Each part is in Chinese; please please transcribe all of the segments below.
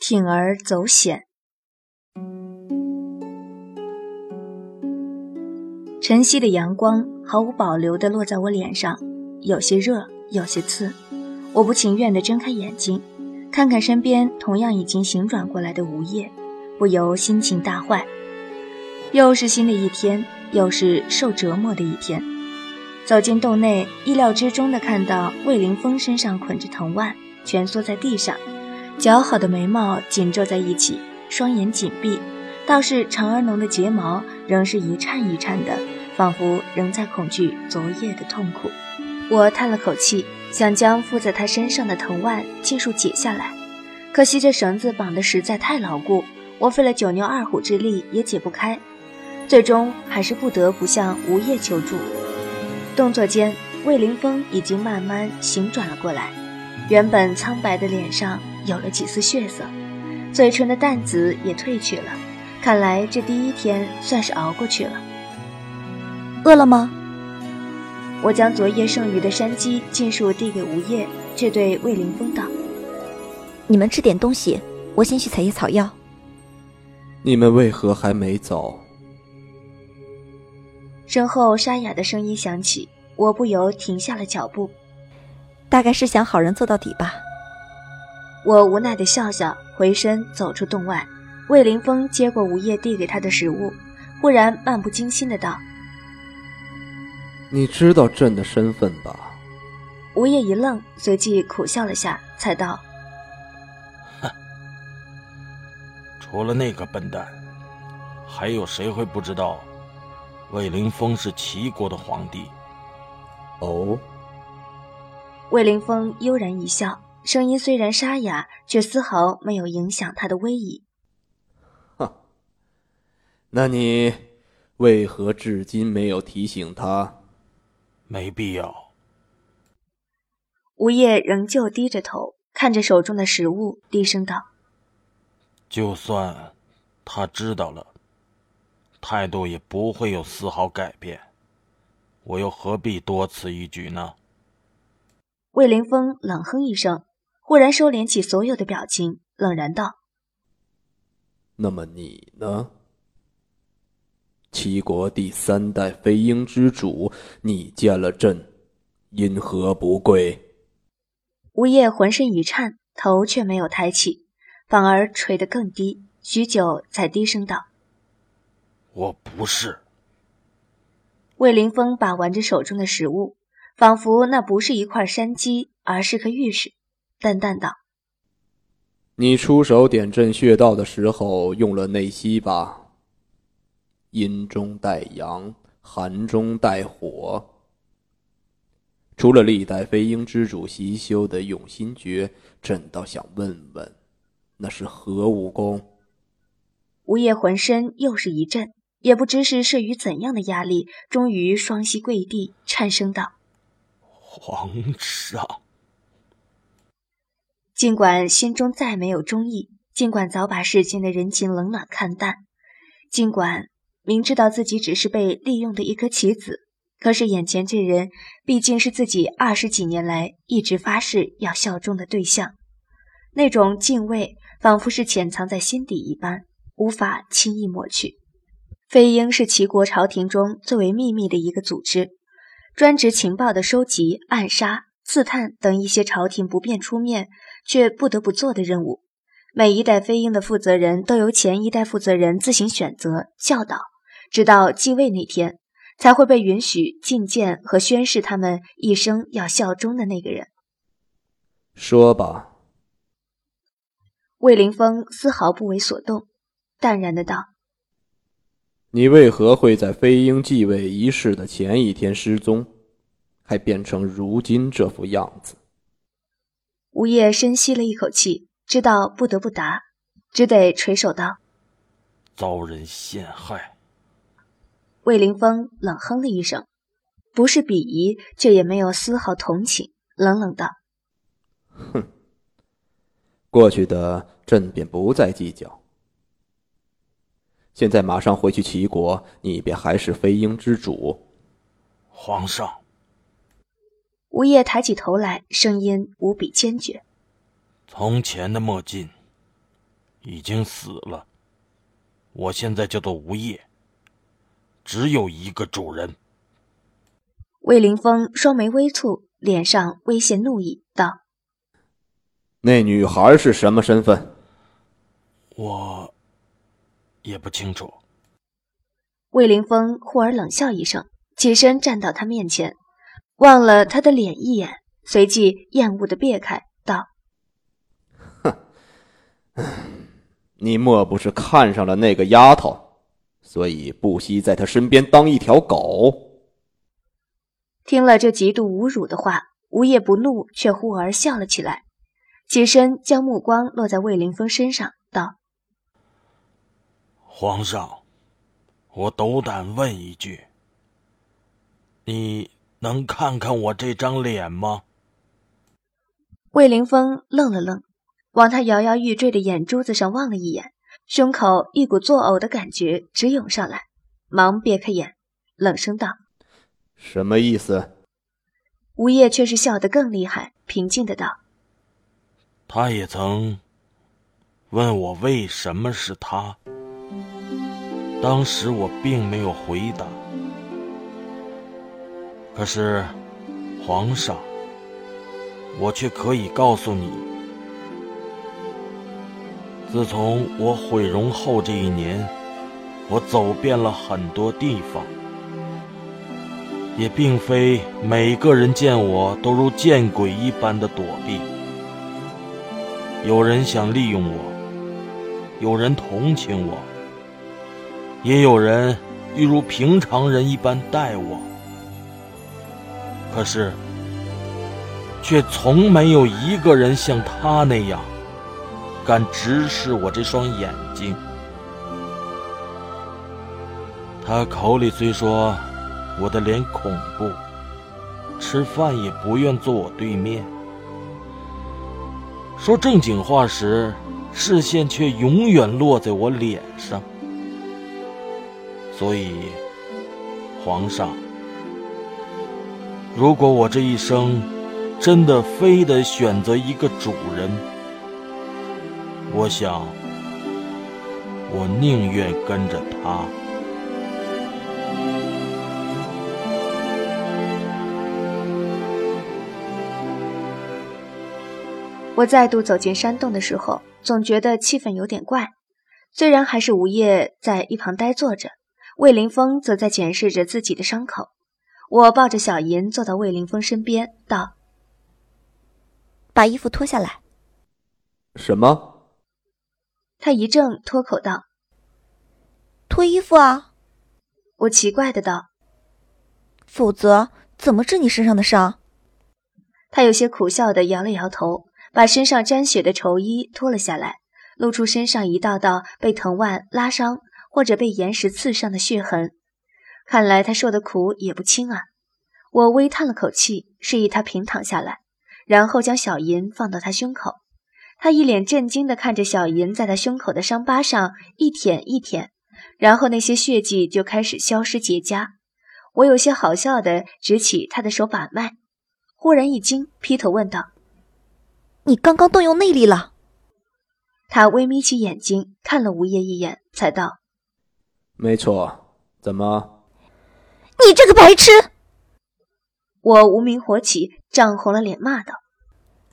铤而走险。晨曦的阳光毫无保留地落在我脸上，有些热，有些刺。我不情愿地睁开眼睛，看看身边同样已经醒转过来的吴叶，不由心情大坏。又是新的一天，又是受折磨的一天。走进洞内，意料之中地看到魏凌风身上捆着藤蔓，蜷缩在地上，姣好的眉毛紧皱在一起，双眼紧闭，倒是长而浓的睫毛仍是一颤一颤的。仿佛仍在恐惧昨夜的痛苦，我叹了口气，想将附在他身上的藤蔓尽数解下来，可惜这绳子绑得实在太牢固，我费了九牛二虎之力也解不开，最终还是不得不向吴叶求助。动作间，魏凌风已经慢慢醒转了过来，原本苍白的脸上有了几丝血色，嘴唇的淡紫也褪去了，看来这第一天算是熬过去了。饿了吗？我将昨夜剩余的山鸡尽数递给吴叶，却对魏凌风道：“你们吃点东西，我先去采些草药。”你们为何还没走？身后沙哑的声音响起，我不由停下了脚步。大概是想好人做到底吧。我无奈的笑笑，回身走出洞外。魏凌风接过吴叶递给他的食物，忽然漫不经心的道。你知道朕的身份吧？吴业一愣，随即苦笑了下，才道：“哼，除了那个笨蛋，还有谁会不知道魏凌风是齐国的皇帝？”哦。魏凌风悠然一笑，声音虽然沙哑，却丝毫没有影响他的威仪。哼，那你为何至今没有提醒他？没必要。吴叶仍旧低着头，看着手中的食物，低声道：“就算他知道了，态度也不会有丝毫改变。我又何必多此一举呢？”魏凌风冷哼一声，忽然收敛起所有的表情，冷然道：“那么你呢？”齐国第三代飞鹰之主，你见了朕，因何不跪？吴业浑身一颤，头却没有抬起，反而垂得更低，许久才低声道：“我不是。”魏凌风把玩着手中的食物，仿佛那不是一块山鸡，而是颗玉石，淡淡道：“你出手点朕穴道的时候，用了内息吧？”阴中带阳，寒中带火。除了历代飞鹰之主习修的永心诀，朕倒想问问，那是何武功？吴业浑身又是一震，也不知是慑于怎样的压力，终于双膝跪地，颤声道：“皇上。”尽管心中再没有忠义，尽管早把世间的人情冷暖看淡，尽管……明知道自己只是被利用的一颗棋子，可是眼前这人毕竟是自己二十几年来一直发誓要效忠的对象，那种敬畏仿佛是潜藏在心底一般，无法轻易抹去。飞鹰是齐国朝廷中最为秘密的一个组织，专职情报的收集、暗杀、刺探等一些朝廷不便出面却不得不做的任务。每一代飞鹰的负责人都由前一代负责人自行选择、教导。直到继位那天，才会被允许觐见和宣誓他们一生要效忠的那个人。说吧。魏凌风丝毫不为所动，淡然的道：“你为何会在飞鹰继位仪式的前一天失踪，还变成如今这副样子？”吴业深吸了一口气，知道不得不答，只得垂首道：“遭人陷害。”魏凌风冷哼了一声，不是鄙夷，却也没有丝毫同情，冷冷道：“哼，过去的朕便不再计较。现在马上回去齐国，你便还是飞鹰之主。”皇上，吴业抬起头来，声音无比坚决：“从前的墨镜，已经死了。我现在叫做吴业，只有一个主人。魏凌风双眉微蹙，脸上微现怒意，道：“那女孩是什么身份？”我也不清楚。魏凌风忽而冷笑一声，起身站到他面前，望了他的脸一眼，随即厌恶的别开，道：“哼，你莫不是看上了那个丫头，所以不惜在她身边当一条狗？”听了这极度侮辱的话，吴业不怒，却忽而笑了起来，起身将目光落在魏凌风身上，道：“皇上，我斗胆问一句，你能看看我这张脸吗？”魏凌风愣了愣，往他摇摇欲坠的眼珠子上望了一眼，胸口一股作呕的感觉直涌上来，忙别开眼，冷声道。什么意思？吴业却是笑得更厉害，平静的道：“他也曾问我为什么是他，当时我并没有回答。可是，皇上，我却可以告诉你，自从我毁容后这一年，我走遍了很多地方。”也并非每个人见我都如见鬼一般的躲避，有人想利用我，有人同情我，也有人欲如平常人一般待我。可是，却从没有一个人像他那样，敢直视我这双眼睛。他口里虽说。我的脸恐怖，吃饭也不愿坐我对面。说正经话时，视线却永远落在我脸上。所以，皇上，如果我这一生真的非得选择一个主人，我想，我宁愿跟着他。我再度走进山洞的时候，总觉得气氛有点怪。虽然还是吴业在一旁呆坐着，魏凌风则在检视着自己的伤口。我抱着小银坐到魏凌风身边，道：“把衣服脱下来。”什么？他一怔，脱口道：“脱衣服啊！”我奇怪的道：“否则怎么治你身上的伤？”他有些苦笑的摇了摇头。把身上沾血的绸衣脱了下来，露出身上一道道被藤蔓拉伤或者被岩石刺伤的血痕。看来他受的苦也不轻啊！我微叹了口气，示意他平躺下来，然后将小银放到他胸口。他一脸震惊地看着小银在他胸口的伤疤上一舔一舔，然后那些血迹就开始消失结痂。我有些好笑地执起他的手把脉，忽然一惊，劈头问道。你刚刚动用内力了。他微眯起眼睛看了吴爷一眼，才道：“没错，怎么？你这个白痴！”我无名火起，涨红了脸，骂道：“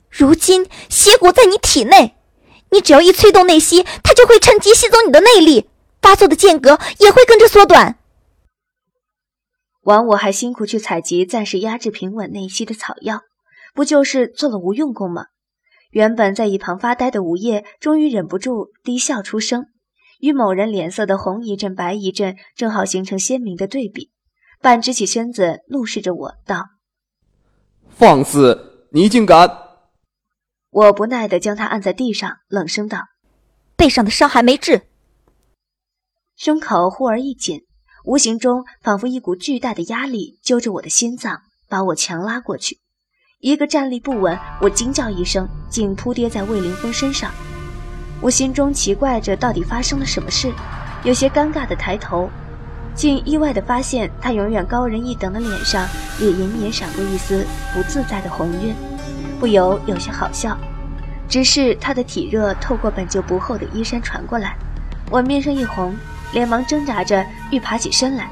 如今邪骨在你体内，你只要一催动内息，它就会趁机吸走你的内力，发作的间隔也会跟着缩短。枉我还辛苦去采集暂时压制平稳内息的草药，不就是做了无用功吗？”原本在一旁发呆的吴业，终于忍不住低笑出声，与某人脸色的红一阵白一阵，正好形成鲜明的对比。半直起身子，怒视着我道：“放肆！你竟敢！”我不耐地将他按在地上，冷声道：“背上的伤还没治。”胸口忽而一紧，无形中仿佛一股巨大的压力揪着我的心脏，把我强拉过去。一个站立不稳，我惊叫一声，竟扑跌在魏凌风身上。我心中奇怪着，到底发生了什么事，有些尴尬的抬头，竟意外地发现他永远高人一等的脸上也隐隐闪过一丝不自在的红晕，不由有些好笑。只是他的体热透过本就不厚的衣衫传过来，我面上一红，连忙挣扎着欲爬起身来，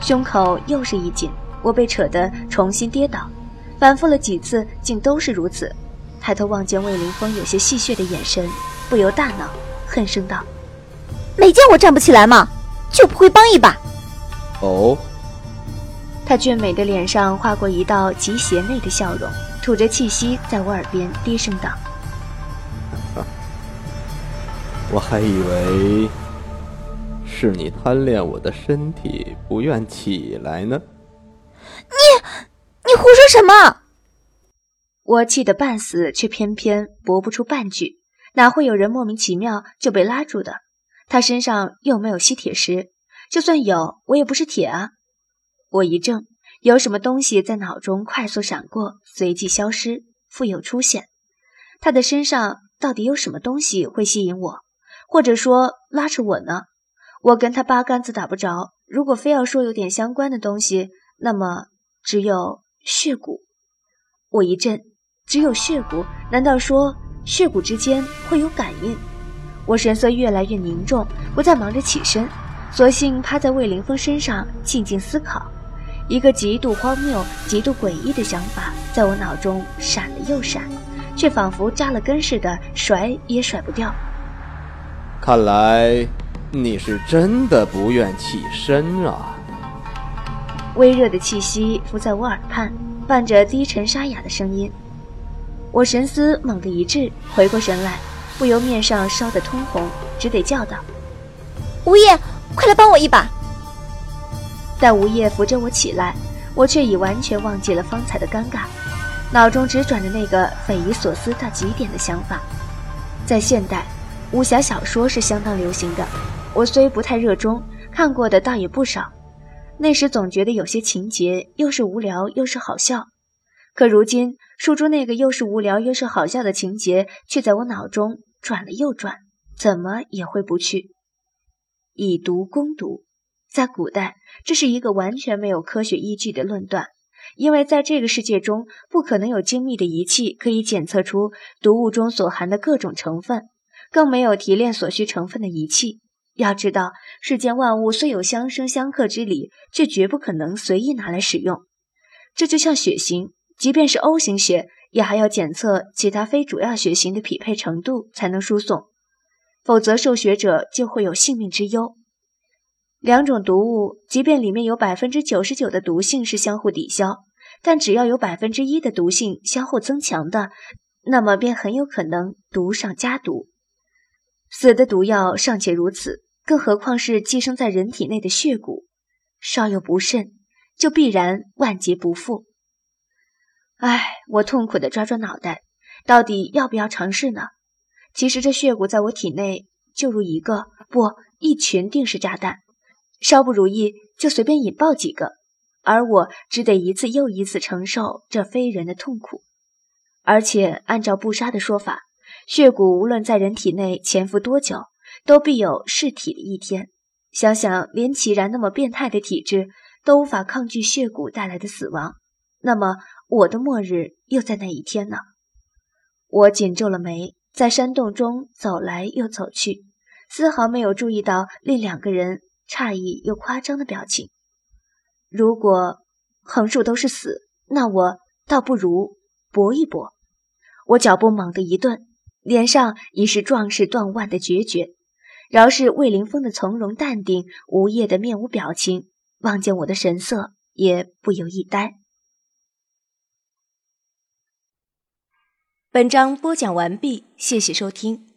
胸口又是一紧，我被扯得重新跌倒，反复了几次，竟都是如此。抬头望见魏凌风有些戏谑的眼神，不由大恼，恨声道：“没见我站不起来吗？就不会帮一把？”哦。他俊美的脸上划过一道极邪魅的笑容，吐着气息，在我耳边低声道。我还以为是你贪恋我的身体，不愿起来呢。你，你胡说什么？我气得半死，却偏偏驳不出半句。哪会有人莫名其妙就被拉住的？他身上又没有吸铁石，就算有，我也不是铁啊！我一怔，有什么东西在脑中快速闪过，随即消失，复又出现。他的身上到底有什么东西会吸引我？或者说拉扯我呢？我跟他八竿子打不着。如果非要说有点相关的东西，那么只有血骨。我一震，只有血骨？难道说血骨之间会有感应？我神色越来越凝重，不再忙着起身，索性趴在魏凌风身上静静思考。一个极度荒谬、极度诡异的想法在我脑中闪了又闪，却仿佛扎了根似的，甩也甩不掉。看来你是真的不愿起身啊！微热的气息浮在我耳畔，伴着低沉沙哑的声音。我神思猛地一滞，回过神来，不由面上烧得通红，只得叫道：“吴叶，快来帮我一把！”待吴叶扶着我起来，我却已完全忘记了方才的尴尬，脑中只转着那个匪夷所思到极点的想法，在现代。武侠小说是相当流行的，我虽不太热衷，看过的倒也不少。那时总觉得有些情节又是无聊又是好笑，可如今书中那个又是无聊又是好笑的情节，却在我脑中转了又转，怎么也回不去。以毒攻毒，在古代这是一个完全没有科学依据的论断，因为在这个世界中不可能有精密的仪器可以检测出毒物中所含的各种成分。更没有提炼所需成分的仪器。要知道，世间万物虽有相生相克之理，却绝不可能随意拿来使用。这就像血型，即便是 O 型血，也还要检测其他非主要血型的匹配程度才能输送，否则受血者就会有性命之忧。两种毒物，即便里面有百分之九十九的毒性是相互抵消，但只要有百分之一的毒性相互增强的，那么便很有可能毒上加毒。死的毒药尚且如此，更何况是寄生在人体内的血骨？稍有不慎，就必然万劫不复。唉，我痛苦地抓抓脑袋，到底要不要尝试呢？其实这血骨在我体内，就如一个不一群定时炸弹，稍不如意就随便引爆几个，而我只得一次又一次承受这非人的痛苦。而且按照布莎的说法。血骨无论在人体内潜伏多久，都必有噬体的一天。想想，连祁然那么变态的体质都无法抗拒血骨带来的死亡，那么我的末日又在哪一天呢？我紧皱了眉，在山洞中走来又走去，丝毫没有注意到另两个人诧异又夸张的表情。如果横竖都是死，那我倒不如搏一搏。我脚步猛地一顿。脸上已是壮士断腕的决绝，饶是魏凌风的从容淡定，无叶的面无表情，望见我的神色，也不由一呆。本章播讲完毕，谢谢收听。